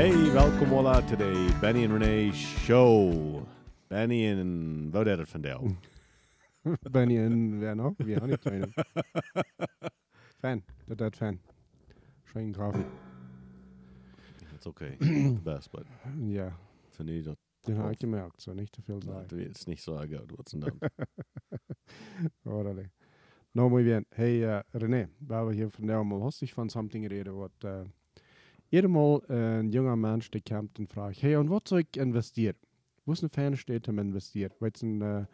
Hey, welkom alla to the Benny and Renee show. Benny en wat is het vandaag? Ben je een, ja nog? Wie har ni training? Fan, är ett fan. Shane Coffee. It's okay, the best, but Ja, för nu då, den jag inte märkt så nicht zu viel sein. det är inte så gott. What's in them? Órale. No, muy bien. Hey, uh, René, we hier vandaag mal hostig van something reden, wat uh, eenmaal een junger mens die komt en vraagt, hey, en wat zou ik investeren? Wo ist ein Fan steht om investeren? Weet je, uh,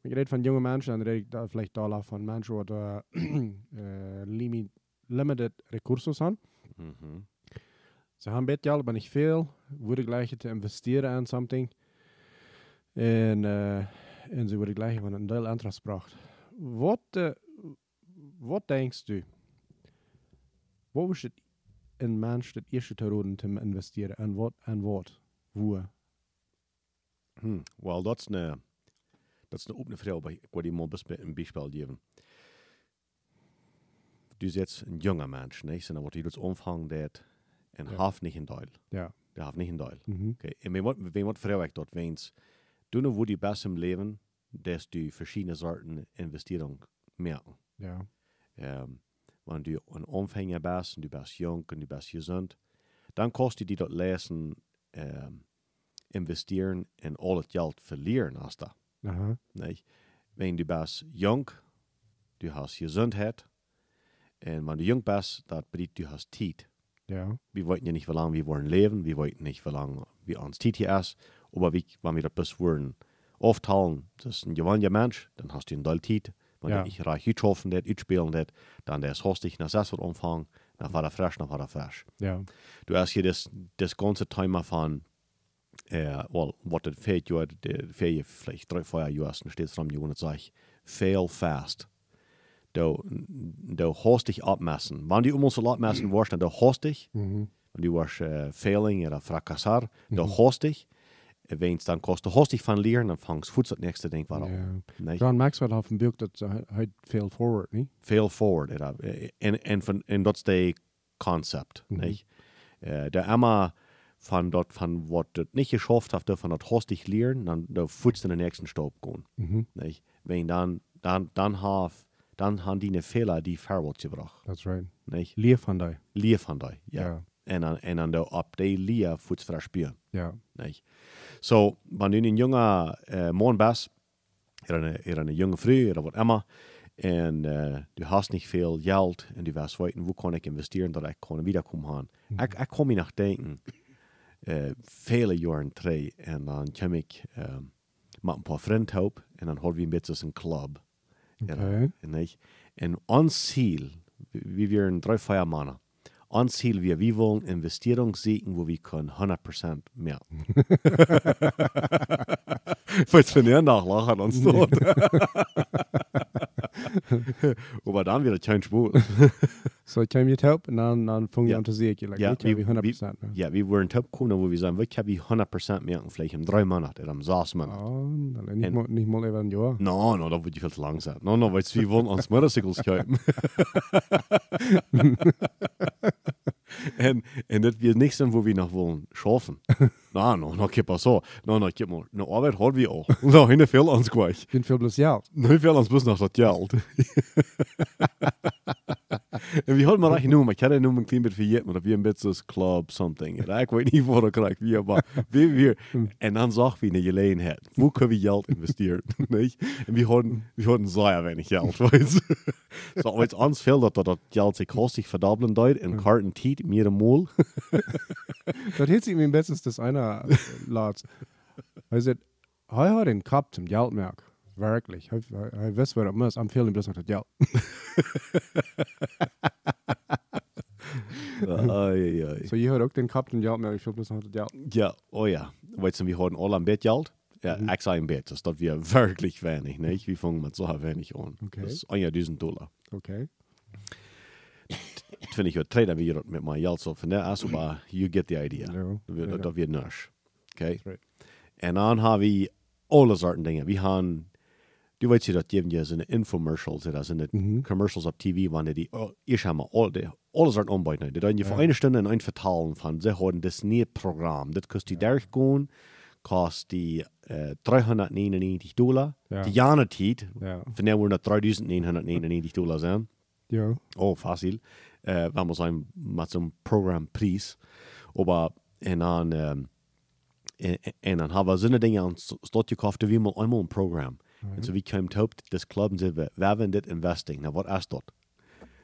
ik rede van jonge mensen, dan red ik da vielleicht dollar van mensen wat uh, uh, limi limited recursos haben. Mhm. Hebben beetje geld, maar niet veel. Worden gleich te investeren in something. En, uh, en ze worden gleich een deel interest gebracht. Uh, wat denkst du? Wat was het een mens het eerste te roden te investeren? En wat? En wat? Hoe? Hm. Well, dat is een opene vraag, maar ik wil die mal bespe- een Beispiel geven. Du bist jetzt ein junger Mensch, nicht? Und dann wird das Umfang dat en Ja. half nicht in Deil. Ja. Der half nicht in Deil. Mhm. Okay. En wenn wenn wat vraag dort wens, du noch wo die best im Leben, dass du verschiedene Sorten Investierung merken. Ja. Ähm, wenn du ein Umfänger bist und du bist jung und du bist gesund, dann kostet die dort lesen, ähm, investieren en al het geld verlieren als dat. Aha. Nee. Wenn du bist jung, du hast Gesundheit, und wenn du jung bist, das bedeutet, du hast Zeit. Ja. Wir wollten ja nicht, wie lange wir wollen leben, wir wollten nicht, wie lange wir uns Zeit hier ist, aber wie, wenn wir das bis wollen aufteilen, das ist ein gewandter Mensch, dann hast du ein Teil Zeit. Wenn Ja. du nicht reich utschaffen das, utspielen das, dann das hast dich nach das wird umfangen, dann war er frisch, dann war er frisch. Ja. Du hast hier das, das ganze Thema von, äh, well, was das fehlt, ja, der fehlt vielleicht drei, vier Jahre, dann steht es dran, und sagt, fail fast. Du, du hast dich abmessen. Wenn du um uns abmessen warst, dann du hast dich, Mhm. und du warst äh, failing oder fracassar, du hast dich, es dann kostet, du hast dich von lernen, dann fangst du das nächste Ding war Ja. Nee, John Maxwell hat een boek dat hij veel forward, niet? fail forward. Äh, en, en, van, en dat is de concept. Mhm. Äh, der Emma von dort, von was du nicht geschafft hast, von dort hast dich lernen, dann du futzt in den nächsten Stopp gehen. Mhm. Nicht? Wenn dann, dann, dann, haf, dann haben die eine Fehler, die verwirrt gebracht. That's right. Nicht? Leer van die. Leer von dir. Ja. Ja. En dan de, leer futzt verspielen. Ja. Nicht? So, wenn du ein junger äh, Mann bist, oder eine, oder eine junge Frau oder was immer, und äh, du hast nicht viel Geld und du weißt, weiten, wo kann ich investieren, dass ich kann wiederkommen kann. Ich, ich kann mich nach denken, äh, viele Jahre drei, und dann komme ich äh, mit ein paar Freunden help, und dann haben wir ein bisschen einen Club. Okay. Und, ich, und uns Ziel, wir in drei, vier Uns Ziel, wir, wir wollen Investierung sehen, wo wir können 100% mehr. Falls wir nicht nachlachen, uns dort. Aber dann wieder kein Spur. Så kan vi ta upp en annan sig. Like, Ja, ja, vi, vi- 100 vi- procent. Ja, wir wollen top kommen, wo wir sagen, wir können 100% mehr, vielleicht in drei Monaten oder im sechs Monaten. Ja, eller nicht, En- mal, nicht mal über ein Jahr. No, no, dat wordt je veel te lang zijn. No, no, weet je, we willen ons motorcycles kopen. en, en dat weer niks zijn, wo we nog willen schaffen. no, no, no, kip zo. No, no, kip maar. No, arbeid hadden we al. No, hin veel ons kwijt. Ich bin viel bloß Geld. Nu veel ons bus nog dat geld. en we hadden maar echt noemen. Ik had het noemen een klein beetje vergeten, maar dat we een beetje als club something. En ik weet niet wat ik krijg. Wie, maar wie weer. En dan zag we een gelegenheid. Hoe kunnen we geld investeren? nee? En we hadden, we hadden zeer weinig geld. Weet je? Zo, als ons veel dat dat geld zich kostig verdoppeln deed. En karten tiet meer een mol. Das hält sich mir bestens das einer Lads. Hij hat den Kopf zum Geldmerk. Wirklich. Hij, hij, hij wist wat het moest. Am veel bloß noch das Geld. Ai, ai. So, je hat auch den Geldmerk. Ich will bloß noch das Geld. Ja, oh ja. Weet je, we hadden al een beetje geld. Ja, ik zei een beetje. Dus dat we wirklich weinig, niet? We vangen met zo weinig aan. Okay. Dat is 1000 dollar. Okay. Dat vind ik wel trader wie dat met mijn geld zo van daar is, maar you get the idea. Ja, Dat weer- ja. Dat weer nurs. Oké. That's right. En dan hebben we alle soorten dingen. We gaan, du je dat geven je zijn infomercials, dat zijn de Mhm. commercials op tv, wanneer die, oh, eerst hebben we al de alles aanbieden. Dat je voor Ja. een stunde een vertalen van, ze hadden dit niet programma. Dit kost die durchgaan, kost die uh, 399 dollar. Ja. Die tijd, Ja. van nu naar 3999 dollar zijn. Ja. Oh, fácil. Uh, wenn man sein, mit so einem Programmpreis. Aber, und dann, ähm, en, en dan hebben we zo'n dingen aan slot gekauft, wie mal einmal ein Programm. En zo wie komt op das Club zeggen we, hebben dit investing. Nou, wat is dat?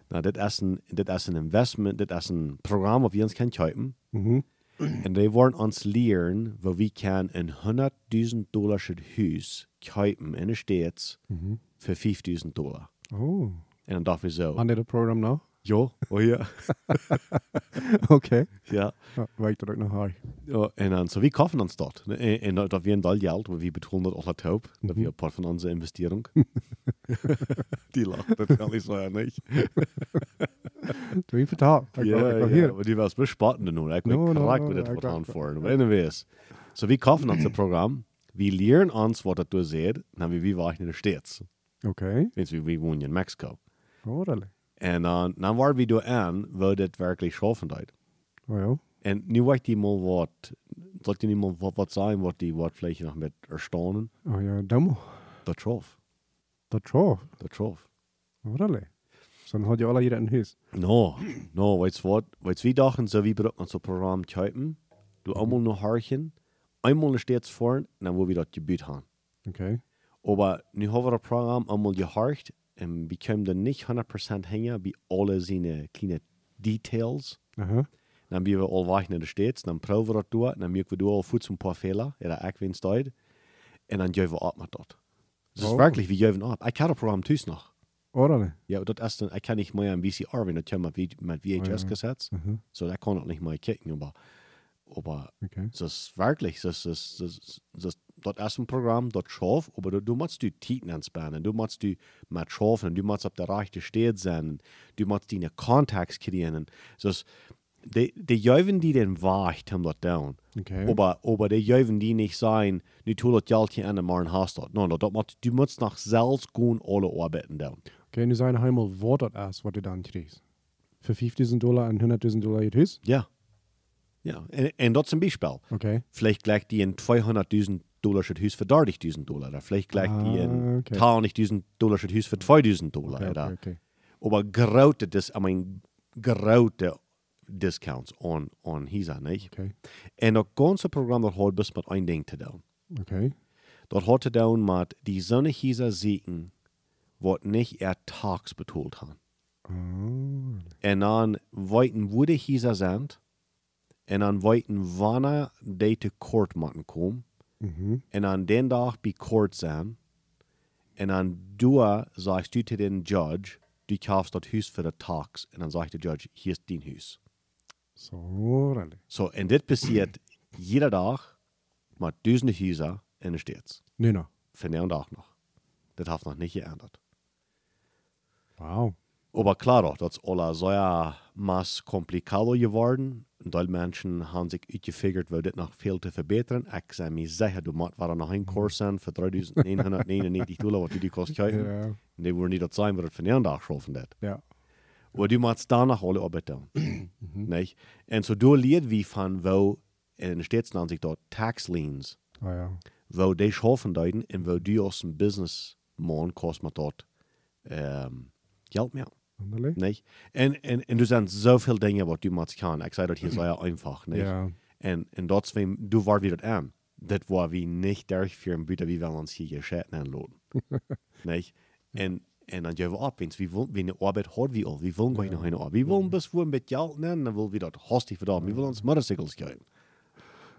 Nou, dit is een, dit is een investment, dit is een programma wat we ons kunnen kopen. Mhm. En die worden ons leren, waar we kan een 100.000 dollar huis kopen in de States Mhm. voor 5.000 dollar. Oh. En dan dacht we zo, Aan dit programma nou? Ja, oh ja, Oké. ja. Ja, weet dat ook nog high. Ja, en wie kaufen uns dort. Ne? En, en dat, dat wir ein Teil Geld, aber wir betonen das auch taub. Mhm. Dat wir ein paar von unserer Investierung. die lacht, das kann ich so ja nicht. Je vertaal. Ik Ja, ja, hier. aber die was bespatten nun. Ich No, bin no, korrekt no, mit no, das ik vertan dacht- vor. Aber anyways. So wie kaufen uns das Programm. Wir lernen uns, was du wie wir waren in den States. Oké. Wenn wir, wir wohnen in Mexiko. Orderlijk. En dan, dan waren wir da an, wo das wirklich schaffen deed. Ja. En nu weet die mal wat, die mal wat, wat zijn, wat die wat vielleicht noch mit erstaunen. Oh ja, demo. Dat trof. Dat trof. Dat trof. Orderlijk. Så dan had je alle hier in het huis. No, no, weißt du was? Weißt du, wie dachten, so wie wir das so Programm kaufen? Du einmal noch horchen, einmal steht's vorn, dann wo wir das Gebiet haben. Oké. Aber nu haben wir das Programm einmal gehorcht und wir können dann nicht 100% hängen, wie alle seine kleinen Details. Aha. Dan ben we al weg naar de States, dan proeven we dat door, dan merken we al voet een paar Fehler, ja, ik wens tijd, en dan geven we op met dat. Dus Oh. wirklich, wir geven op. Ik heb het programma thuis nog. Orderlijk. Ja, dat is dan, ik kan niet meer een VCR, wenn dat je met, V- met VHS ja. gesetzt, Aha. so da kann ich nicht mehr kicken, aber, aber Oké. das ist wirklich, das ist, das, das, das ist ein Programm, das schafft, aber du, du musst die Titen anspannen, du musst die mit schaffen, du musst auf der rechten Stelle sein, du musst deine Kontakte kriegen. Das, die, die Jäuven, die den Wacht haben das down. Oké. Aber, aber die Jäuven, die nicht sein, nu tu das Geld hier an, morgen hast du das. Nein, das du musst nach selbst gehen, alle arbeiten down. Oké, nu zijn we eenmaal wat dat is wat je dan krijgt. Voor 5000 dollar en 100.000 dollar het huis? Ja. Ja, und, und das zum Beispiel. Oké. Vielleicht gleich die in 200.000 Dollar statt Hus für 30.000 Dollar. Oder vielleicht gleich die in Ah, okay. 20.000 Dollar statt Hus für 2.000 Dollar. Oké, oder? oké. Aber grote, dis, I mean, grote discounts on, on Hisa, nicht? Oké. En dat ganze Programm dat hat bis mit ein Ding zu tun. Oké. Dat hat zu tun mit die Sonne Hisa siegen, wat nicht er tags betont haben. Oh. En dan weten wo die Hisa sind. En dan weten wanneer die te kort moeten komen. Mhm. En aan den dag bij kort zijn. En dan du sagst du zu den Judge, du kaufst das Haus für den Tax. Und dann sagt der Judge, hier ist dein Haus. Zo, orderlijk. So, und das passiert jeder Tag mit tausende Häuser in den States. Nu nog. Von der Tag noch. Das hat noch nicht geändert. Wauw. Aber klar doch, das ist alles sehr maß komplikater geworden. Die Menschen haben sich ausgefigert, weil das noch viel zu verbessern. Ich sei mir sicher, du musst war noch ein Kurs sein für 3.999 Dollar, was du die kostet. kaufen. Ja. Die wollen nicht das sein, was das von der Tag schaffen wird. Ja. Aber du musst danach alle Arbeit tun. Nicht? Und so du lied wie von, wo in den Städten nennt sich dort Tax Liens, Oh ja. wo die schaffen deuten und wo du aus dem Business machen, kostet man dort ähm, Geld mehr. Orderlijk. Nicht? Und, und, und du sind so viele Dinge, was du machst kann. Ich sage das hier sehr einfach. Nicht? Ja. Und, und dort zwem, du war wieder an. Das war wie nicht durchführen, bitte, wie wir uns hier geschäten anladen. nicht? Und, und dann gehen wir wir wollen, wenn eine Arbeit hat, wie all, wir wollen gleich noch eine Arbeit. Wir wollen bis wir mit Geld nehmen, dann wollen wir das hastig verdammt. Wir wollen uns Motorcycles gehen.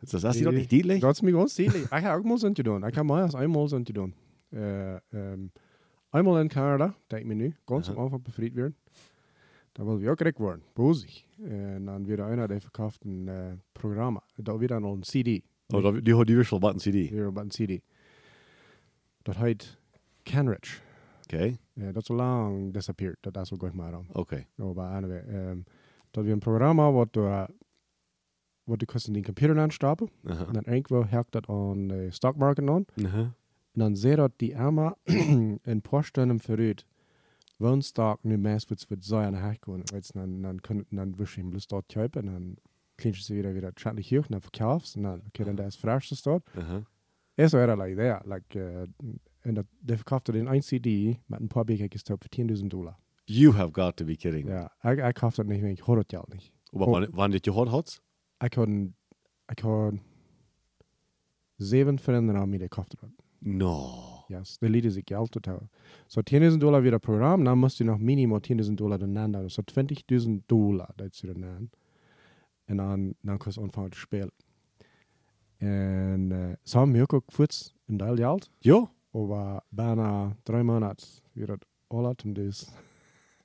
Ist das, ist das nicht deutlich? Dat is me gewoon stelig. Ik ga ook maar zo'n te doen. Ik ga maar eens eenmaal zo'n te doen. Uh, eenmaal in me nu, ganz am Anfang befreit werden. Da will wir auch direkt worden, bosig. En dan weer einer, der verkauft ein uh, Programm. Da dann noch ein CD. Oh, da- die hat die schon button CD. Weer een CD. Dat heet Canrich. Okay, Uh, dat is al lang disappeared. Dat is ook goed maar aan. okay. Aber anyway, um, dat weer een programma wat du, uh, wat du kannst in den Computer aanstappen. Aha. En dan irgendwo hakt dat aan de stock market aan. Aha. Dat die arme in paar Stunden vooruit woensdag nu meest wird wird so eine herkommen weil dann dann können dann wisch ihm bloß dort kaufen dann klingst du wieder wieder schadlich hier dann verkaufst dann okay dann der ist frisch dort. Uh-huh. ist so like der like uh, en dat de verkaufte den ein CD mit ein paar Bücher gestoppt für 10.000 Dollar. You have got to be kidding. Me. ja ich, ich kaufte das nicht mehr ich hol das Geld nicht. Aber wann, wann je gehört hat? ich kann ich kann sieben Freunde an mir kaufte das No. Yes, det lider sig Geld total. Så 10.000 dollar wieder Programm, dann musst du noch Minimum 10.000 dollar den. Så 20.000 dollar, das du den. Und dann, dann kannst du anfangen zu spielen. Und äh, så har också fått en del Geld. Jo. Aber bijna drei Monate wieder alle zum das.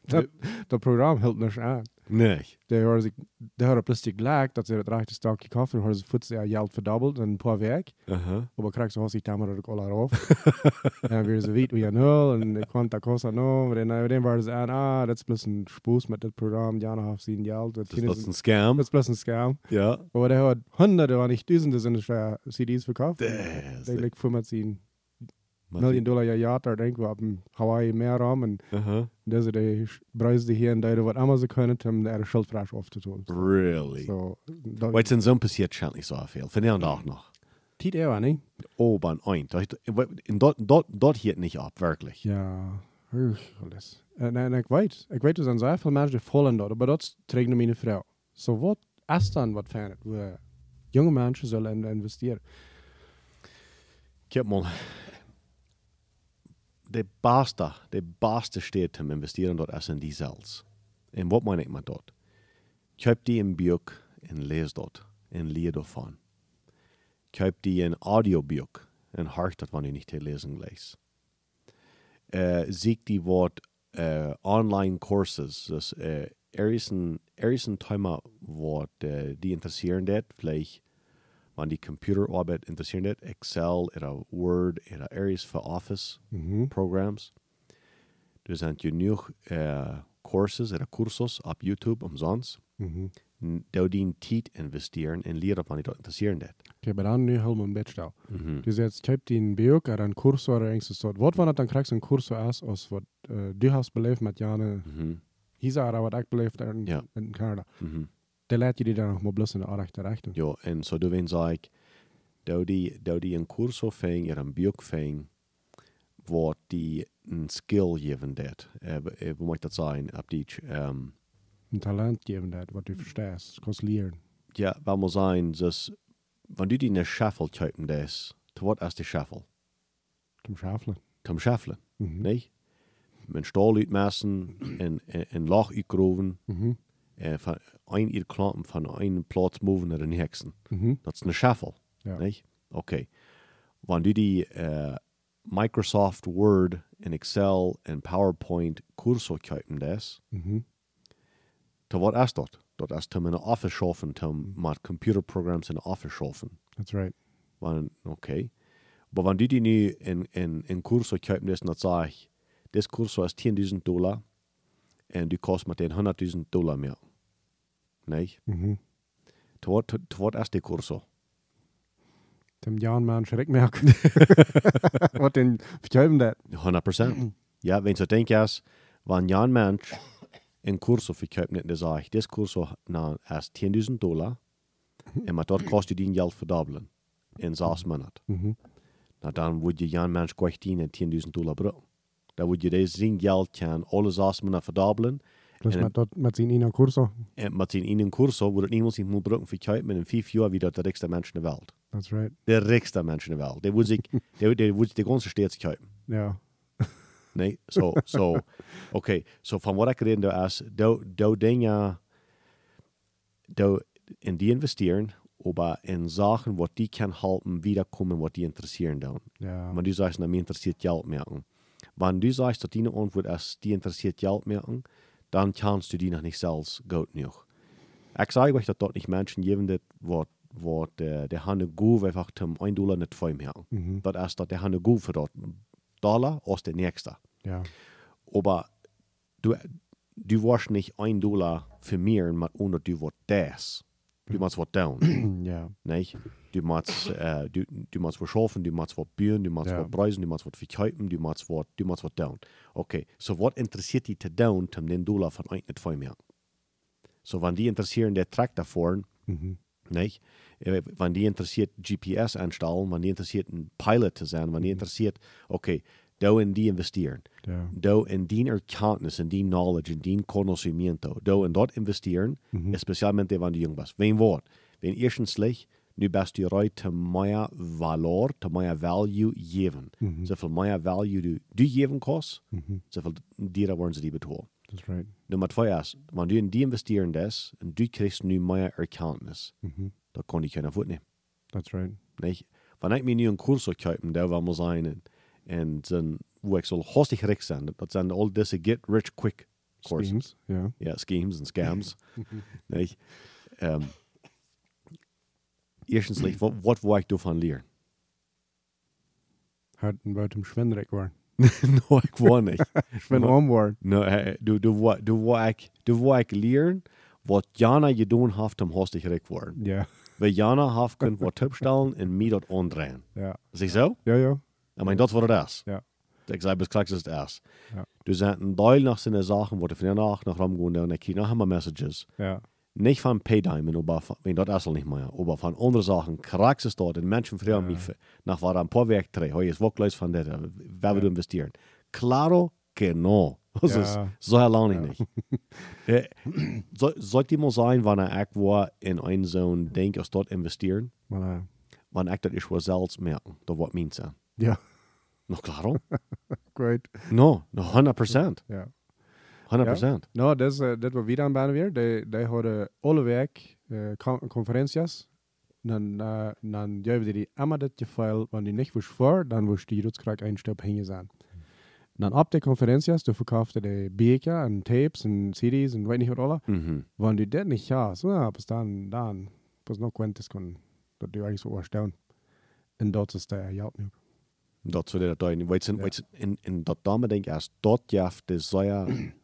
Das, das Programm hält nicht an. Nee. Der hat sich, der hat plötzlich gelegt, dass er das rechte Stock gekauft hat und hat sich fått sein Geld verdoppelt und ein paar weg. Uh-huh. Aber kriegst du sich damit auch alle rauf. En weer zo wit wie je nul. En ik kwam daar kost aan om. En dan den ze aan, ah, dat is plus een spoes met dit programma. Jana heeft zien geld. Dat Das ist ein Scam. is plus een scam. Ja. Aber der hat hunderte, wenn nicht Dutzende sind für CDs verkauft. Das Der legt 15 Martin. Millionen Dollar ja Jahr, da irgendwo ab in Hawaii mehr. Und Uh-huh. das ist der Preis, die hier in Deutschland, was Amazon können, um der Schildfrasch aufzutun. Really? So, Weil es in so passiert schon nicht so viel. Der und auch noch. Tiet er, ne? Oben ein. Dort, dort, dort hielt nicht ab, wirklich. Ja, alles. En, en ik weet, ik weet, er zijn zoveel mensen die vallen dat, maar dat trekt naar mijn vrouw. Zo wat is dan wat van het, jonge mensen zullen in- investeren? Kijk mal. De beste, de beste steht zum Investieren dort ist in die Sels. Und was meine ich mit dort? Kauf die ein Buch und lese dort und lehr davon. Kauf die ein Audiobuch und hört wenn ich nicht die Lesung lese. Äh, sieg die Wort äh, Online-Courses, das er ist ein Thema, was äh, die interessieren det, vielleicht wenn die Computerarbeit interessieren det, Excel oder Word oder Areas für Office Mhm. Programs. Du sind genug äh, Courses oder Kursos auf YouTube umsonst. Mhm. N- Da die Zeit investieren und lernen, wenn die dort interessieren det. Okay, maar dan nu helemaal een beetje stil. Mhm. Dus jetzt koopt die een boek oder een kurs oder irgendwas so. Wat wanneer dan krijg je een kurs aus, als wat uh, du hast beleefd met Jane, Mhm. Hisa oder wat ik beleefd in, Ja. in Canada. Mhm. Dan laat je die dan nog maar bloß in de aardige richting. Ja, und so du wenn sag, da die, da die ein Kurso fäng oder ein Buch fäng, wo die ein Skill geben det. Wo möchte das sein? Ab die, ähm, Een talent geven dat, wat du verstehst. Kannst leren. ja, weil man sein, dass, wenn du die eine Schaffel kaufen das, zu was ist die Schaffel? Zum Schaffeln. Zum Schaffeln, Mhm. nicht? Mit Stahl uitmessen en, en, en Loch uitgroven, Mhm. En van een ihr klampen van een plaats moven naar de nächsten. Mhm. Dat is een Schaffel, Ja. nicht? Okay. Wenn du die äh, Microsoft Word en Excel en PowerPoint Kurso kaufen das, Mhm. wat is dat? Dat is om in office schaffen, om met computerprogramms in een office schaffen. That's right. Wann, okay. Aber wenn du die nu in, in, in Kurso kaufen das, dann sag ich, das Kurso ist 10.000 Dollar und du kostet mit den 100.000 Dollar mehr. Nicht? Mhm. To wat, to wat ist der Kurso? Dem Jan man schrik merken. Wat den verkaufen dat? 100%. ja, wenn du denkst, wenn ein Mensch ein Kurso verkauft, dann sag ich, das Kurso na, ist 10.000 Dollar mit dort kostet die Geld verdoppeln in sechs Monaten. Mhm. Na, dan würde je een mens kwijt en 10.000 dollar brug. Dan moet je deze zijn geld kan alle zes maanden verdubbelen. Plus En- met dat met zijn ina kurso. En met in een kurso het niemand zich moet brugen voor kijken met in vijf jaar wieder de rijkste mens in de wereld. That's right. De rijkste mens in de wereld. Die wordt zich, die, die wordt de ganze steeds kijken. Ja. Nee, so, so, okay. So van wat ik reden daar is, do, do dingen, do in die investeren, aber in Sachen, wat die kan helpen, wiederkommen, wat die interessieren dan. Ja. Wenn du sagst, na, mir interessiert Geld merken. Wenn du sagst, dass deine Antwort ist, die interessiert Geld merken, dann kannst du die noch nicht selbst gut genug. Ich sage euch, dass dort nicht Menschen geben, die, wo, wo der, der Hanne Gu einfach zum 1 Dollar nicht voll merken. Mhm. Das ist, dass der Hanne Gu für dort Dollar aus der nächste. Ja. Aber du, du warst nicht 1 Dollar für mir, ohne du warst das. Du musst was down. ja. nicht? Du musst, äh, du, du musst was schaffen, du musst was bühen, du musst Ja. was preisen, du musst was verkaufen, du musst was, du musst was down. Okay, so was interessiert die zu down, um den Dollar von euch nicht zu mehr? So, wenn die interessieren, der Traktor fahren, Mhm. nicht? Äh, Wenn die interessiert GPS einstellen, wenn die interessiert ein Pilot zu sein, wenn die interessiert, okay, da in die investieren, Ja. da in die Erkenntnis, in die Knowledge, in die Conocimiento, da in dort investieren, especialmente wenn du jung bist. Wenn Wort, wenn erstenslich, nu bist du bereit, zu mehr Valor, zu mehr Value geben. So viel mehr Value du, du geben kannst, so viel dir wollen sie die betonen. That's right. Nummer zwei ist, wenn du in die investieren das, und du kriegst nu mehr Erkenntnis, da kann ich keiner nehmen. That's right. Nicht? Wenn ich mir nu einen Kurs kaufen, der will mal sein, und, und dann, wo ich soll hostig reich sein, das sind all diese get rich quick courses. Schemes. Ja. Ja, schemes und scams. nicht? Ähm, erstens, was, was will ich davon lernen? Hat ein Wort im Schwendreck war. no, ich will nicht. Schwend arm war. no, äh, du, du, wa- du, will ich, du will ich lernen, was Jana gedaan hat, um hostig reich worden. Ja. Weil Jana hat können was tipstellen und mir dort andrehen. Ja. Is dat zo? Ja, ja. Ich meine, das war das. Ja. Ik zei, bestraks is het erst. Ja. Du zijn een deel nach seine Sachen, wo du von danach nach rumgehen und ich noch einmal Messages. Ja. Nicht von Paydiamond, aber wenn das erst nicht mehr, aber von anderen Sachen. Krax ist dort, und Menschen fragen mich, nach was ein paar Werk drei, hey, ist wirklich von der, wer will investieren? Claro que no. Das Ja. ist so lange nicht. Äh, so, sollte mal sein, wenn er irgendwo in ein so ein Ding aus dort investieren, wenn ich das ich selbst merken, das wird meins sein. Ja. Noch claro? Great. No, no, 100 procent. Ja. 100 procent. Nou, dat, is, eh, dat was weer aan bijna weer. Die, die hadden alle week uh, conferenties. Dan, uh, dan geven die allemaal dat geval, wanneer die niet was voor, dan was die rotskraak een stap heen zijn. Dan op de conferenties, dan verkaufte die Bücher en tapes en CD's en weet niet wat alle. Mhm. Die dat niet ja, so, ja, pas dan, dan, pas nog kwentes kon, dat die eigenlijk zo overstaan. En dat is de geld nu. Dat zou dat doen. Weet je, Ja. weet je, in, in dat dame denk ik, als dat jeft de zeer,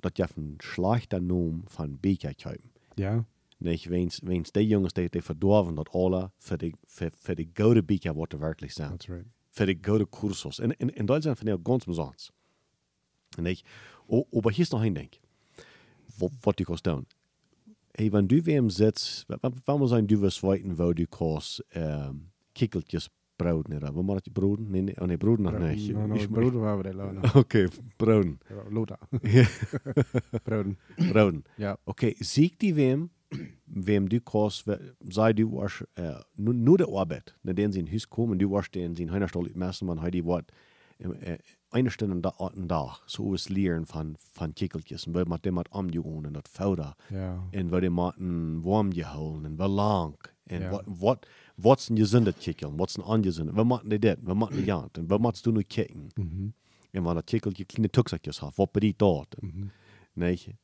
dat jeft een slechte noem van Beker kuipen. Ja, Nicht, wens, wens die jongens die, die verdorven dat alle voor de, voor, voor de gouden Beker wat er werkelijk zijn. that's right. für die gute Kursus. In, in, in Deutschland finde ich ganz besonders. Und ich, oh, aber hier ist noch ein Ding, was du kannst tun. Hey, wenn du wem sitzt, wenn wir sagen, du wirst weiten, wo du kannst ähm, Kickeltjes brauden, oder? Wo man das brauden? Nee, nee, oh, nee, brauden noch nicht. No, no, Ich- broeder waren we dat nou. Okay, brauden. Lothar. Broden. brauden. Ja. Okay, sieg die wem, wem du we- sei du warst, äh, nur, nur der Arbeit, na den sie in Hus kommen, du warst den sie in einer Stelle messen, man hat die Wort, äh, eine Stunde da, einen Tag, so ist Lehren von, von Kickeltjes, und weil man dem hat amgehauen, und das Fauder, Ja. und weil dem hat warm gehauen, und wie lang, und Ja. wat, wat, was ein gesundet Kickeln, was ein ungesundet, wir machen die das, wir machen die Jagd, und wir machst du nur kicken, Mhm. und wenn das Kickeltje kleine Tuxakjes hat, was bei die dort, Mhm. nicht,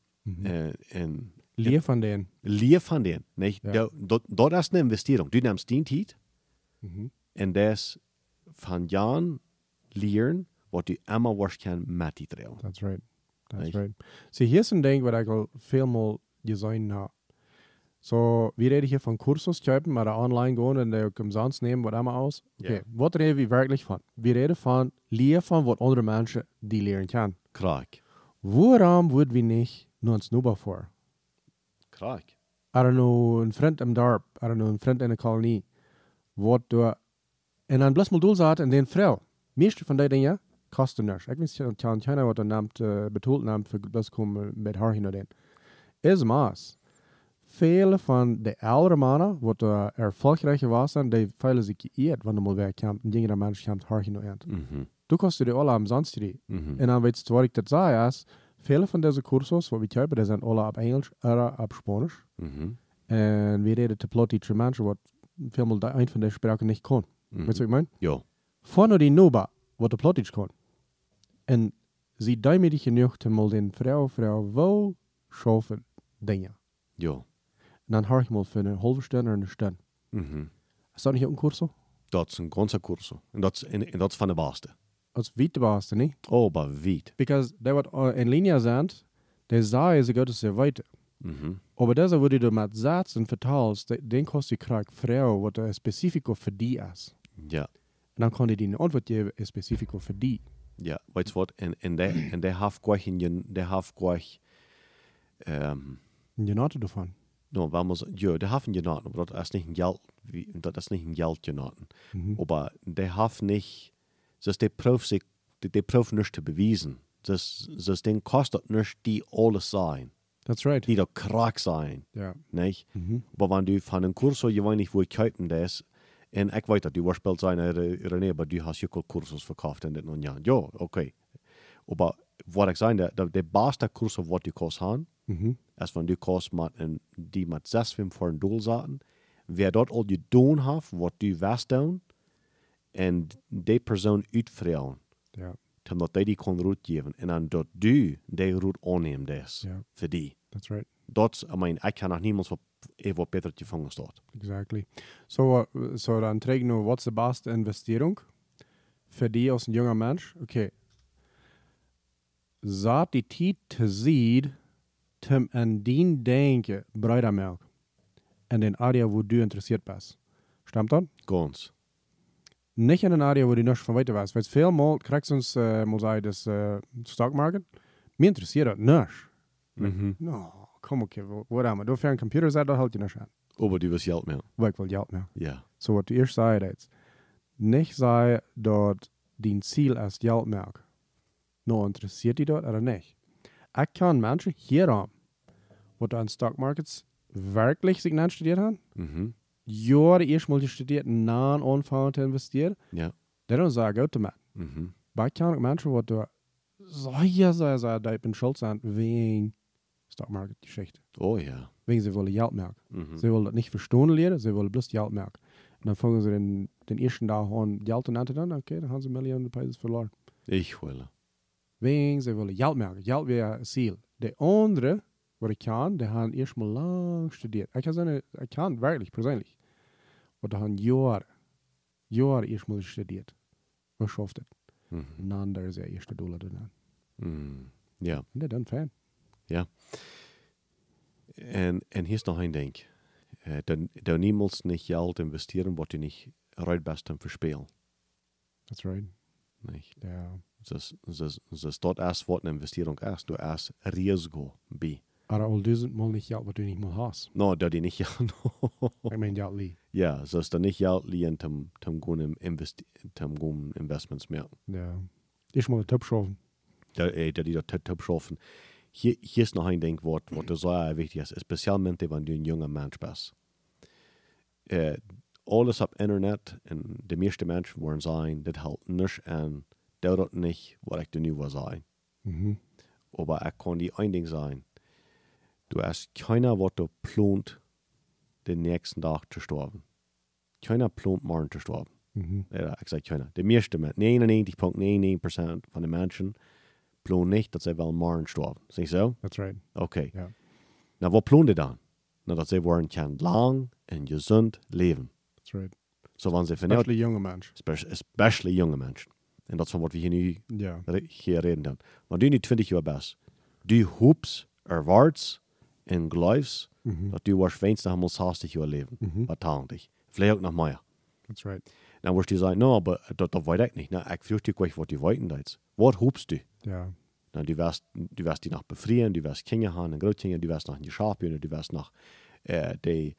äh, und, Leer van den. Leer van den. Nee, Ja. dat, dat, dat is een investering. Du neemt die tijd Mhm. en dat van Jan leren wat du immer worst kan met die trail. That's right. That's Right. right. See, hier is een ding wat ik al veel meer gezien heb. So, wir reden hier von Kursus kaufen, maar online gehen und der umsonst nehmen, was immer aus. Ja. Okay, was reden wir wirklich von? Wir reden von leer von, was andere Menschen die lehren können. Kraak. Waarom würden wir nicht nur ein Snowball vor? Kraak. I don't know, een vriend im dorp, I don't know, een vriend in de kolonie, wat door, en dan bloß mal doel zat en den vrouw. Meeste van die dingen kosten niks. Ik weet niet, keiner wat naamt, uh, betoeld naamt voor bloß komen met haar hin den. Is maas. Vele van de oudere mannen, wat uh, erfolgreicher waren, die veilen zich geëerd, wanneer mal wer komt, en jongere mensen komt haar hin en Mhm. Du kostet die alle umsonst die. Mhm. En dan weet je wat ik dat zei, is, vele van deze cursus, wat we kopen, die zijn alle op Engels, oder op Spanisch. Mhm. En we reden te plot die mensen wat veel de een van de spraken niet kon. Mhm. Weet je wat ik meen? Ja. Voor die Nova, wat de plot iets kon. En sie die genoeg te mal den vrouw, vrouw, wo schaffen dingen. Ja. En dan mal voor een halve stunde en een stunde. Mhm. Is dat niet ook een cursus? Dat is een ganze Kurs. En dat is, en, en dat is van de beste. Als witte baas, niet? Oh, maar wiet. Because they wat uh, in linie zijn, die zei ze gaat ze weten. Mhm. Aber das, wo du mit Sätzen vertalst, de- den kannst du kriegen Frau, was ein Spezifiko für die ist. Ja. Und dann kann ich dir eine Antwort geben, ein Spezifiko für die. Ja, weet je wat? En, en, de, en de heeft gleich in je, de heeft gleich, ähm, Und Note davon. No, wenn man so, ja, de haben genoten, aber das ist nicht ein Geld, wie, das ist nicht ein Geld genoten. Mhm. Aber de haben nicht, das de Prof sich, de, de Prof nicht zu beweisen. Das, das Ding kostet nicht die alles sein, That's right. die da krank sein, Ja. nicht? Mhm. Aber wenn du von einem Kurs so, weiß nicht, wo ich kaufen das, ik weet dat du warspelt zijn René, aber du hast ja Kursus verkauft in dit Jahr. Ja, okay. Aber wat ik zei, de, de, de beste Kurse wat du kannst haben, Mhm. als wenn du kannst mit een, die met zes, fünf voor een doel zaten, wer dort al je doen heeft, wat du west doen, en die persoon uitvrouwen, Ja. omdat die die kon roet geven, en dan dat du die roet aanneemt des, Ja. voor die. That's right. Dat, I mean, ik kan nog niemand wat, even wat beter gevangen staat. Exactly. So, uh, so dann träg nu, what's the beste Investierung für die als ein junger Mensch? Okay. Saat die Tijd te ziet, tem an dien denken, Bruidermelk. En den Area, wo du interessiert bist. Stimmt das? Ganz. Nicht in den Area, wo du nicht von weiter weißt. Weil viel mal kriegst du uns, äh, mal sagen, das äh, Stockmarket. Mir interessiert das nicht. Mhm. No, komm, okay, wo, haben wir? Du für einen Computer seid, das halt dir nicht an. Aber du wirst Geld mehr. Weil ich will Geld mehr. Ja. So wat du eerst zei dat. Nicht sei dort dein Ziel als Geldmerk. No, interessiert die dort oder nicht? Ich kann Menschen hier haben, die an Stock Markets wirklich sich studiert haben, Mhm. Jahre erst mal studiert, na anfangen zu investieren, Ja. dann sagen, gut damit. Mhm. Aber ich kann auch Menschen, die da sehr, sehr, sehr deep in Schuld sind, wegen Stock Market Geschichte. Oh ja. Wegen sie wollen Geldmerk. Mhm. Sie wollen das nicht verstehen lernen, sie wollen bloß Geld merken. Und dann fangen sie den, den ersten Tag an, Geld zu dann, okay, dann haben sie Millionen Pesos verloren. Ich will. Wegen sie wollen Geld merken. Geld wäre ein Ziel. Der andere, was ich kann, der haben erstmal lang studiert. Ich kann sagen, ich kann wirklich, persönlich. Und der haben Jahre, Jahre erstmal studiert. Was schafft das? Mhm. Und dann der ist der erste Dollar dann. Mhm. Ja. Und der dann Fan. En, en hier is nog een ding. Uh, dan, dan niemals niet geld investeren wat je niet uit best om verspelen. That's right. Niet? Ja. Dus, dus, dus dat is wat een investering is. Du is risico bij. Aber all duizend mal nicht Geld, was du nicht mal hast. No, dat je niet geld. Ich meine, Geld liegt. ja, dus dan niet geld lien om om gewoon investi om gewoon investments meer. Ja. Erstmal einen Tipp schaffen. Dat eh, dat die te te schaffen. Hier, hier is nog een ding wat wat er zo wichtig is, specialmente wanneer du een jonge mens bent. Uh, alles op internet en de meeste mensen worden zijn, dat helpt niks en dat dat niet wat ik er nu wil zijn. Mhm. Aber er kann die ein Ding sein. Du hast keiner, was du plant, den nächsten Tag zu sterben. Keiner plant morgen zu sterben. Mhm. Ja, ich sage keiner. Die Menschen, 99,99% von den Menschen, planen nicht, dass sie wollen morgen sterben. Ist nicht so? That's right. Okay. Ja. Na, was planen die dann? Na, dass sie wollen kann lang und gesund leben. That's right. So, wenn sie Especially junge Mensch. especially junge Menschen. Und das von was wir hier Ja. re- hier reden dan. Maar du niet 20 jaar best. Du hoops, erwarts en geloofs Mhm. dat du nog maar 60 jaar leven. Mhm. Wat talentig. Vielleicht auch noch mehr. That's right. Dan wirst du sagen, no, aber dat weet ik niet. Nou, ik fürchte gleich, wat du weiten deits. Wat hoopst du? Ja. Nou, du wirst, du wirst die noch befrieren, du wirst Kinder haben, en Grootkinder, du wirst noch in die Schafhühner, du wirst noch äh, die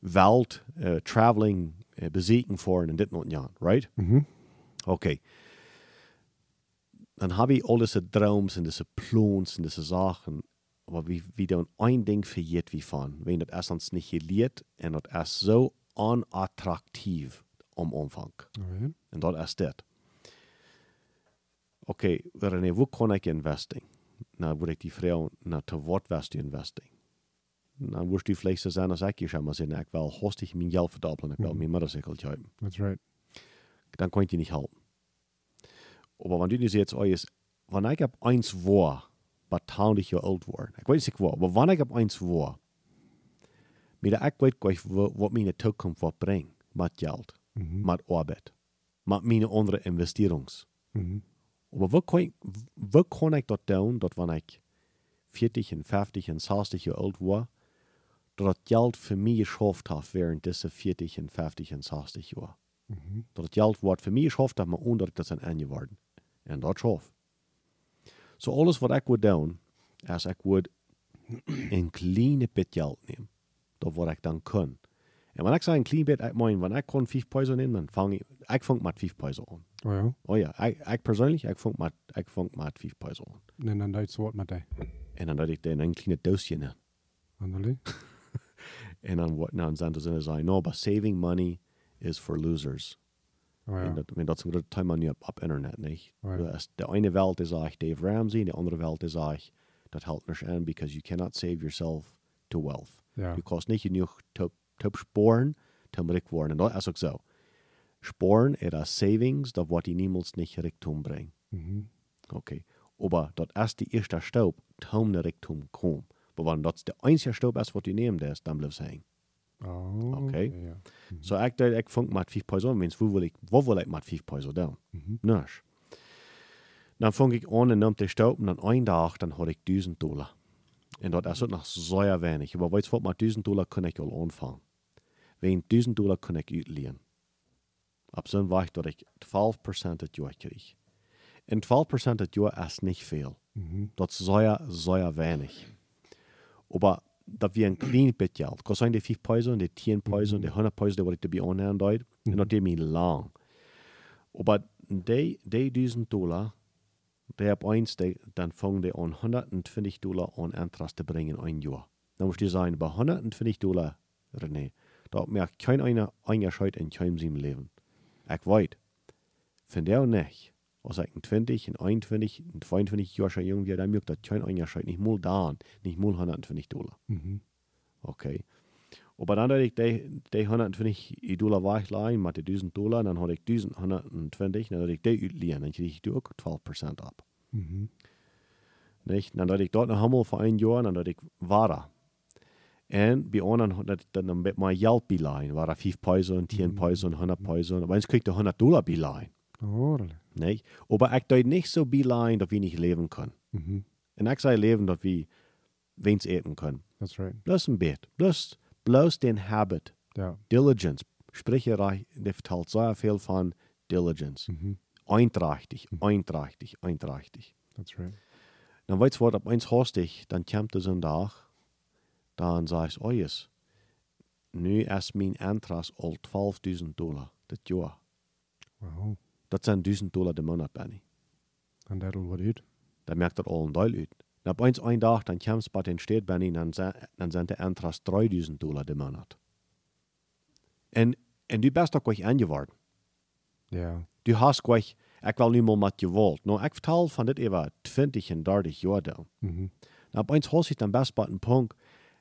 Welt, äh, traveling, äh, besiegen fahren in dit und Jahren, right? Mhm. Okay. Dan heb je al deze dromes en deze plans en deze zaken. Maar wie, wie dan een ding vergeet wie van. Wenn dat is ons niet geleerd en dat is zo onattractief om omvang. Alright. En dat is dit. Oké, René, hoe kan ik investing? Nou, word ik die vrouw, nou, te wat was die investing? Nou, wordt die vlees te zijn als ik je zou maar zeggen, ik wil hostig mijn geld verdoppelen, ik wil Mhm. mijn motorcycle hebben. That's right. dann könnt ihr nicht helfen. Aber wenn du dir jetzt euch, wenn ich ab eins war, tausend Jahre alt war, ich weiß nicht wo, aber wenn ich ab eins war, mit der ich weiß gleich, was meine Zukunft wird bringen, mit Geld, Mhm. mit Arbeit, mit meinen anderen Investierungs. Mhm. Aber wo kann ich, wo kann ich das tun, dass wenn ich 40 en 50 en 60 jaar oud was, dat het geld voor mij geschafft heeft während deze 40 en 50 en 60 jaar. Mhm. Dat het geld wordt voor mij geschafft heeft, maar onder dat zijn aangeworden. En dat schaf. Zo alles wat ik wil doen, is ik wil een kleine bit geld nemen. Dat wat ik dan kan. En wanneer ik zeg een klein bit, ik meen, wanneer ik kon 5 peso nemen, dan vang ik, ik vang met 5 peso aan. Oh ja. Oh ja, ik, ik persoonlijk, ik vang met, ik vang met 5 peso aan. En dan Duits woord met die. En dan dat ik dan een kleine doosje in. Anderlie. En dan dan zijn ze zeggen, no, but saving money is for losers. Oh ja. En dat, men, dat is een grote time nu op, op internet, niet? Oh ja. Dus de ene welt is eigenlijk Dave Ramsey, de andere welt is eigenlijk, dat helpt niet aan, because you cannot save yourself to wealth. Ja. Je kost niet genoeg te, te sporen, te rijk worden. En dat is ook zo. Sporen is als savings, dat wordt die niemals niet rijkdom brengen. Mhm. Okay. Aber dat is die eerste stap, om naar rijkdom komen. Maar wanneer dat de einzige stap is wat je neemt, is, dan blijft heen. Oh. Oké. Ja. ja. Zo ik dacht, ik vang met 5 peso, mens, hoe wil ik, wat wil ik met 5 peso doen? Mhm. Niks. Dan vang ik aan en nam de stap, en dan een dag, dan had ik 1000 dollar. En dat is ook nog zeer weinig. Maar weet je wat, met 1000 dollar kan ik al aanvangen. Wegen 1000 dollar kan ik uitlenen. Op zo'n wacht dat ik 12% het jaar kreeg. En 12% het jaar is niet veel. Mhm. Dat is zeer, zeer weinig. Aber dat wir ein klein bit geld. Kan zijn de 5 peso, de 10 peso, de 100 peso, die wat ik erbij aanhand deed. En dat deed me lang. Aber die, die 1000 dollar, die op eens, die, dan vangen die aan 120 dollar aan interest te brengen in een jaar. Dan moest je zeggen, bij 120 dollar, René, dat merkt geen eine Unterschied in keinem zijn leven. Ik weet, van jou niet. Als ik een 20, een 21, een 22 jaar schon jong ben, dan merkt dat geen Unterschied. Niet mal dan, niet mal 120 dollar. Mhm. Okay. Aber dann hatte ich die, die 120 Dollar wegleihen mit den 1000 Dollar, dann hatte ich 1120, dann hatte ich die utleihen, dann krieg ich die auch 12% ab. Mhm. Nicht? Dann hatte ich dort noch einmal für ein Jahr, dann hatte ich Ware. Und bei anderen dann mit meinem Geld beleihen, war 5 Peso und 10 Peso und 100 Peso, aber jetzt kriegt ich 100 Dollar beleihen. Really? Nicht? Aber ich deut nicht so beleihen, dass wir nicht leben können. Mhm. Und ich sage leben, dass wir wenig eten können. That's right. Bloß ein Bett, bloß, bloß den Habit. Ja. Diligence. Sprecherei, der vertelt sehr viel von Diligence. Mhm. Einträchtig, einträchtig, einträchtig. That's right. Dann weißt du ab eins hast dich, dann kommt es ein Tag, dann sagst du, oh yes, nu ist mein Antrag all 12.000 Dollar, das Jahr. Wow. Das sind 1000 Dollar im Monat, Benny. En dat wat uit. Da merkt das all ein Teil aus. Und ab eins ein Tag, dann kommst du bei den Städten, Benny, dann, se- dann sind der Antrag 3000 Dollar im Monat. Und, und du bist doch gleich angeworden. Ja. Du hast gleich, ich will nicht mal mit gewollt. No, ich vertel von dit über 20 und 30 Jahre da. Mhm. Na, bei uns hast ich dann best bei einem Punkt,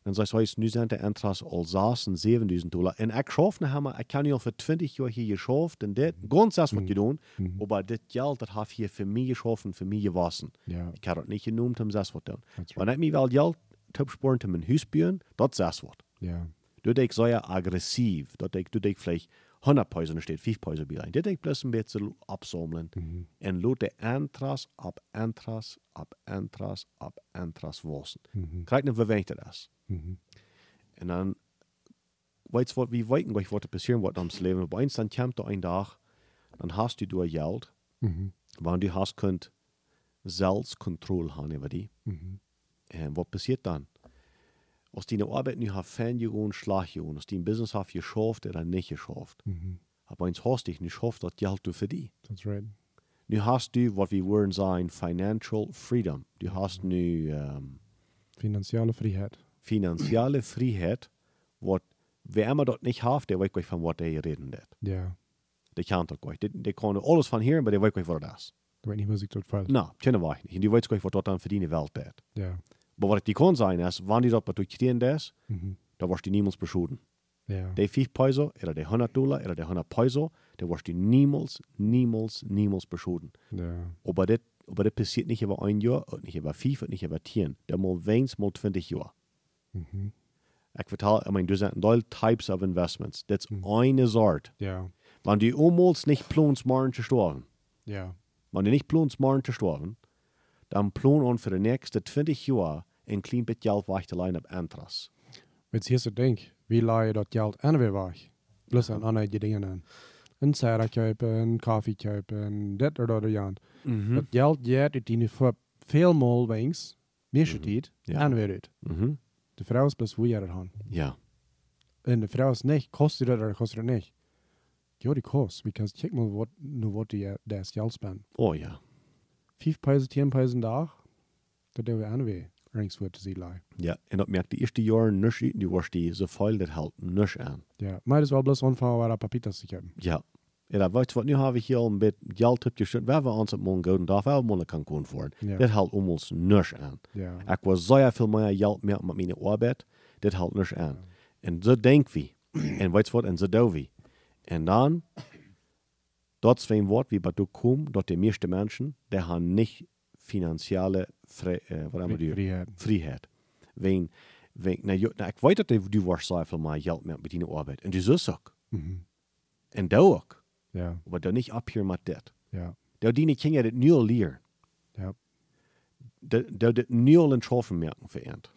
dann sagst du, nu sind der Entras all 6 7000 Dollar. Und ich schaffe noch einmal, ich kann ja für 20 Jahre hier geschafft und das, ganz das, was getan, aber das Geld, das habe ich hier für mich geschafft und für mich gewassen. Ja. Ich habe das nicht genommen, um das was tun. That's Wenn ich mir wel Geld topsporen, um ein Haus bauen, das ist das was. Ja. Du denk sehr aggressiv. Du denk, du denk vielleicht 100 Peso, da steht 5 Peso bei ein. Du denk bloß ein bisschen absammeln. Mhm. Und de Entras ab Entras ab Entras ab Entras wassen. Mhm. Krijg een verwengte das. Mhm. En dan, weet wat, wie wat er passieren wird ums Leben. Bei uns dann kommt da ein Tag, dann hast du durch Geld, Mhm. wann du hast könnt Selbstkontrolle haben über die. Mhm. Und was passiert dann? Als die eine Arbeit nu hat fan gegangen, schlag gegangen, als die ein Business hat geschafft oder nicht geschafft. Mhm. Aber eins hast dich nicht geschafft, das Geld du für die. That's right. Nu hast du, was wir würden sagen, Financial Freedom. Du hast nu ähm, Finanziële vrijheid. Finanzielle Freiheit, wat wer immer dort nicht hat, der weiß gleich von was der reden det. Ja. Der kann dort gleich. Der, der kann alles von hier, aber der weiß gleich, was das ist. Ik weet niet hoe ik dat valt. Na, kennen wir nicht. Und die weiß gleich, was dort dann für die Welt det. Ja. Aber was die kann sein, ist, wenn die dort bei durchstehen das, Mhm. da wirst du niemals beschulden. Ja. Die 5 Peso, oder die 100 Dollar, oder die 100 Peso, da wirst du niemals, niemals, niemals beschulden. Ja. Aber das, aber das passiert nicht über ein Jahr, und nicht über fünf, und nicht über zehn. Der mal weins, mal 20 Jahre. Mhm. Ich vertel, ich meine, du sind all types of investments. Das ist eine Sorte. Ja. Wenn die umholst nicht plons morgen zu sterben, Ja. wenn die nicht plons morgen zu sterben, dann plan an für die nächsten 20 Jahre een klein beetje geld weg te lijn op Antras. Weet je, zo denk, wie laai dat geld aan weer weg? Plus aan andere dingen aan. Een sarah kopen, een koffie kopen, dit of dat aan. Mhm. Dat geld gaat het in voor veel mal wings, meeste Mhm. tijd, Ja. aan weer uit. Mhm. De vrouw is plus hoe je het gaan. Ja. En de vrouw is niet, kost dat of kost het niet? Ja, die kost, because check mal wat, nu wat die das geld spend. Oh ja. Vijf pijzen, tien pijzen dag, dat doen we aan weer. Rings voor te zien laai. Ja, en dat merkt de eerste jaren niks, die was die zo veel, dat helpt niks aan. Ja, maar is wel bloos onvangen waar papitas te hebben. Ja. Dat weet je wat, nu hebben we hier al een beetje geld op je schut. We hebben ons op morgen gouden dag wel moeten kan gaan voor. Ja. Dat helpt om ons niks aan. Ja. Ik was zo veel meer geld meer met mijn arbeid. Dat helpt niks aan. En zo denk we. en weet je wat, en zo doen we. En dan, dat is een woord wie bij toe komt, dat de meeste mensen, die hebben niet financiële vrij, uh, wat hebben we Vrijheid. vrijheid. Ween, ween, nou, nou, ik weet dat du, du was zoveel meer geld met met die arbeid. En du zus ook. Mhm. En du ook. Ja, Maar dan niet op hier met dit. ja, Du die niet je dit nu al leren. ja. Du du dit nu al in school merken veranderd.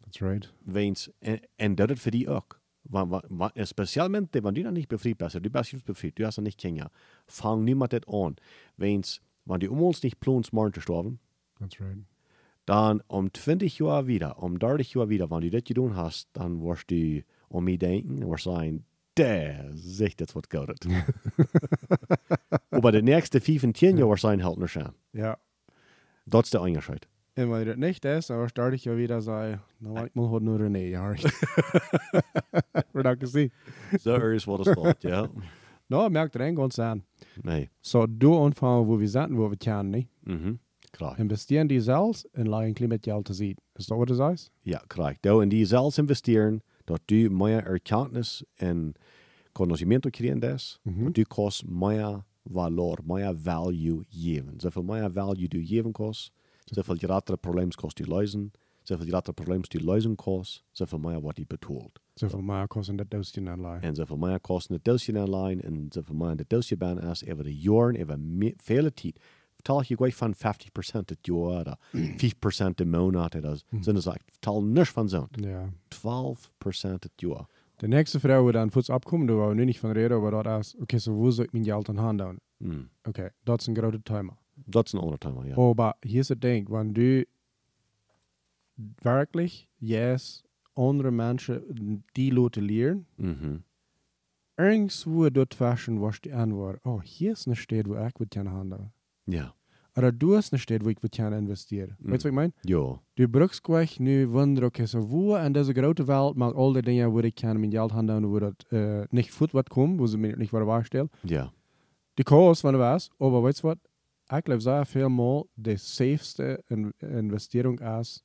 That's right. Weens, en, en dat het voor die ook. Want, want, want, specialmente, du nog niet bevrijd bent, du bent niet bevrijd, du hast nog niet Kenia. Fang met dit aan. Weens, want die um ons nicht plons morgen gestorben, That's right. dann um 20 Jahre wieder, um 30 Jahre wieder, wenn du das getan hast, dann wirst du um mich denken und wirst sagen, der sich das wird gut. Aber die nächsten 15 Jahre du sagen, halt nicht an. Ja. Das ist der Unterschied. En wanneer het niet is, dan start ik je weer zei, nou ik moet nur René, ja. Dat gezien. So ist, was es steht, ja. Nou, merkt er een ganz aan. Nee. Zo, door ontvangen wo we zitten, wo we kennen, niet? Mhm. Klar. Investeren die zelfs en laat een klein beetje geld te zien. Is dat wat het is? Ja, klar. Du in die zelfs investieren, dat du mehr Erkenntnis en conocimiento kriegen das, Mhm. und du kannst mehr valor, mehr value geben. So viel mehr value du geben kannst, so viel größere Probleme kannst du lösen, so viel größere Probleme du lösen kannst, so viel mehr wat die betont. Zoveel maar kosten dat duizend aan laai. En so viel mehr kosten het Dosje online en so viel mehr de Dosje ben is over de jaren, over me- vele tijd. Je gleich van 50% het jaar, oder 5% de maand, dat zijn dus like, vertel niks van zo'n. Ja. 12% het jaar. De nächste vrouw die dan voets opkomt, daar wou nu niet van reden, maar dat is, oké, zo hoe zou ik mijn geld aan hand doen? Mm. Oké, dat is een grote thema. Dat is een ander thema, ja. Maar hier is het ding, wanneer du werkelijk, yes, andere mensen die laten leren, Mhm. irgendwo dort fashion was die antwoord, oh, hier is een stad waar ik wat kan handelen. Ja. Oder du hast eine Stadt, wo ich wat kan investeren. Mm. Weißt du, was ich meine? Ja. Du brauchst gleich nu wunderen, okay, so wo in deze grote Welt mag al die dingen, wo ich kann mein Geld handeln, wo das äh, nicht voet wat kommt, wo sie mir nicht wahrstellen. Ja. Die kost van de was, aber weißt du was? Ich glaube sehr viel mal, die safeste in Investierung ist,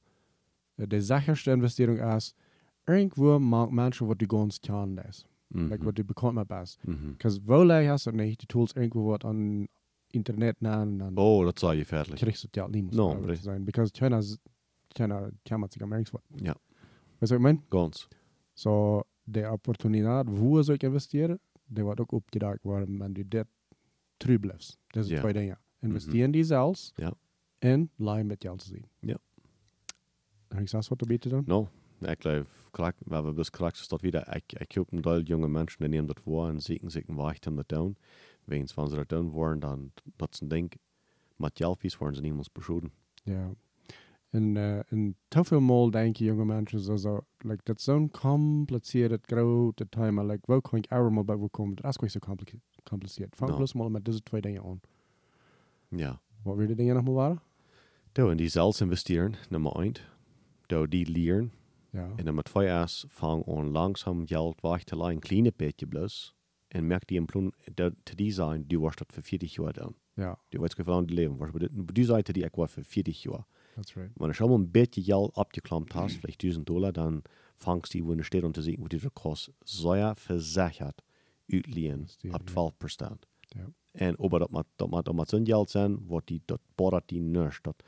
äh, die sicherste Investierung ist, irgendwo mag Menschen, was du ganz kann, das. Mhm. Like, was du bekommt man best. Mhm. Because wo hast du nicht, die tools irgendwo was an Internet nahen, dann Oh, das sei gefährlich. kriegst du das Geld nicht, muss No, man ehrlich richtig. sein. Because China, is- China kann man sich am irgendwas. Ja. Weißt du, was ich meine? Ganz. So, die Opportuniteit, wo soll ich investieren, die wird auch abgedacht worden, wenn du das treu bleibst. Das sind Ja. zwei Dinge. Investieren die selbst Ja. en leihen met geld te zien. Ja. Heb ik zelfs wat te bieden dan? No. Ik geloof, krak, waar we bis krak, is dat wieder, ik, ik hoop een deel jonge mensen, die nemen dat voor en zieken zich en wachten om dat Weens, van ze doen worden, dan, dat een ding, met jelfies worden ze niemals beschoten. Ja. En, uh, en te veel mal denken jonge mensen zo, like, dat is zo'n compliceerd grote thema. Like, waar kan ik allemaal bij komen? Dat is gewoon zo complice- compliceerd. Vang No. plus mal met deze twee dingen aan. Ja. Wat weer de dingen nog maar waren? Du, in die zelfs investeren, nummer 1. Du, die leren. Ja. En dan met twee is, vang aan langzaam geld weg te leiden, een kleine beetje plus. En merk die plun, dat te die zijn, die was dat voor 40 jaar dan. Ja, Du weißt gewoon die leven. Was, die Seite, die ik was voor 40 jaar. that's right. Wenn du schon mal ein bisschen Geld abgeklemmt hast, vielleicht 1000 Dollar, dann fangst du, wenn du steht und sehen, wo dieser Kost sehr versichert utliehen ab ja. 12 Prozent. Ja. En aber dat moet, dat moet, dat moet zo'n geld zijn, wat die, dat bordet die niet. Dat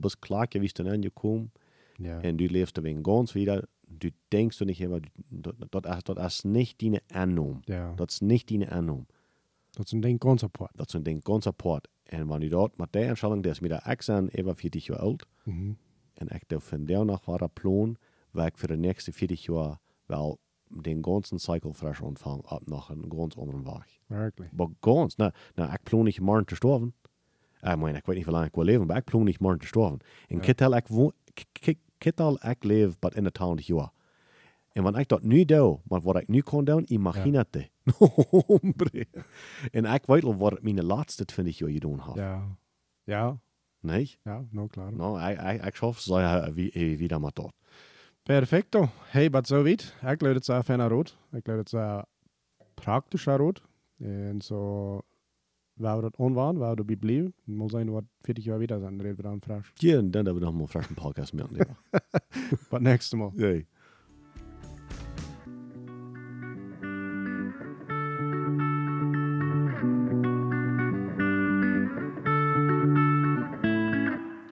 bis klar gewicht dan aangekomen Ja. en du lebst er wegen ganz wieder, du denkst du nicht immer, dat, is- dat nicht deine Annahme. ja. Dat is nicht deine Annahme. Dat is een ding ganz apart. Dat is een ding ganz apart. En wanneer du dort met die Entscheidung, der ist mit der an, über 40 Jahre alt, Mhm. En ik doe van daar nog wat een plan, waar ik voor de nächste 40 jaar wel den ganzen Cycle frisch ontvangen ab nach een ganz anderen Weg. Wirklich. Maar ganz, nou, nou, ik plan niet morgen te sterven. Ik meen, ik weet niet hoe lang ik wil leven, maar ik plan niet morgen te sterven. En Ja. kittel ik woon, kittel ik leef bij in de 20 jaar. En wat ik dat nu doe, maar wat ik nu kan doen, imagínate. Hombre. En ik weet al wat mijn laatste 20 jaar gedaan heb. Ja. Ja, Nee? ja, nou klar. Nou, ik, ik, ik schaffe ze wie, wie, wie dat maar tot. Perfecto. Hey, wat zo weit. Ik leid het fijner rood. Ik leid het zo praktischer rood. En zo, waar we dat onwaan, waar we erbij blijven. Moet zijn wat 40 jaar wieder zijn, reden we dan frisch. Ja, en dan hebben we nog maar een frischen Podcast met. Wat nächste Mal. Nee.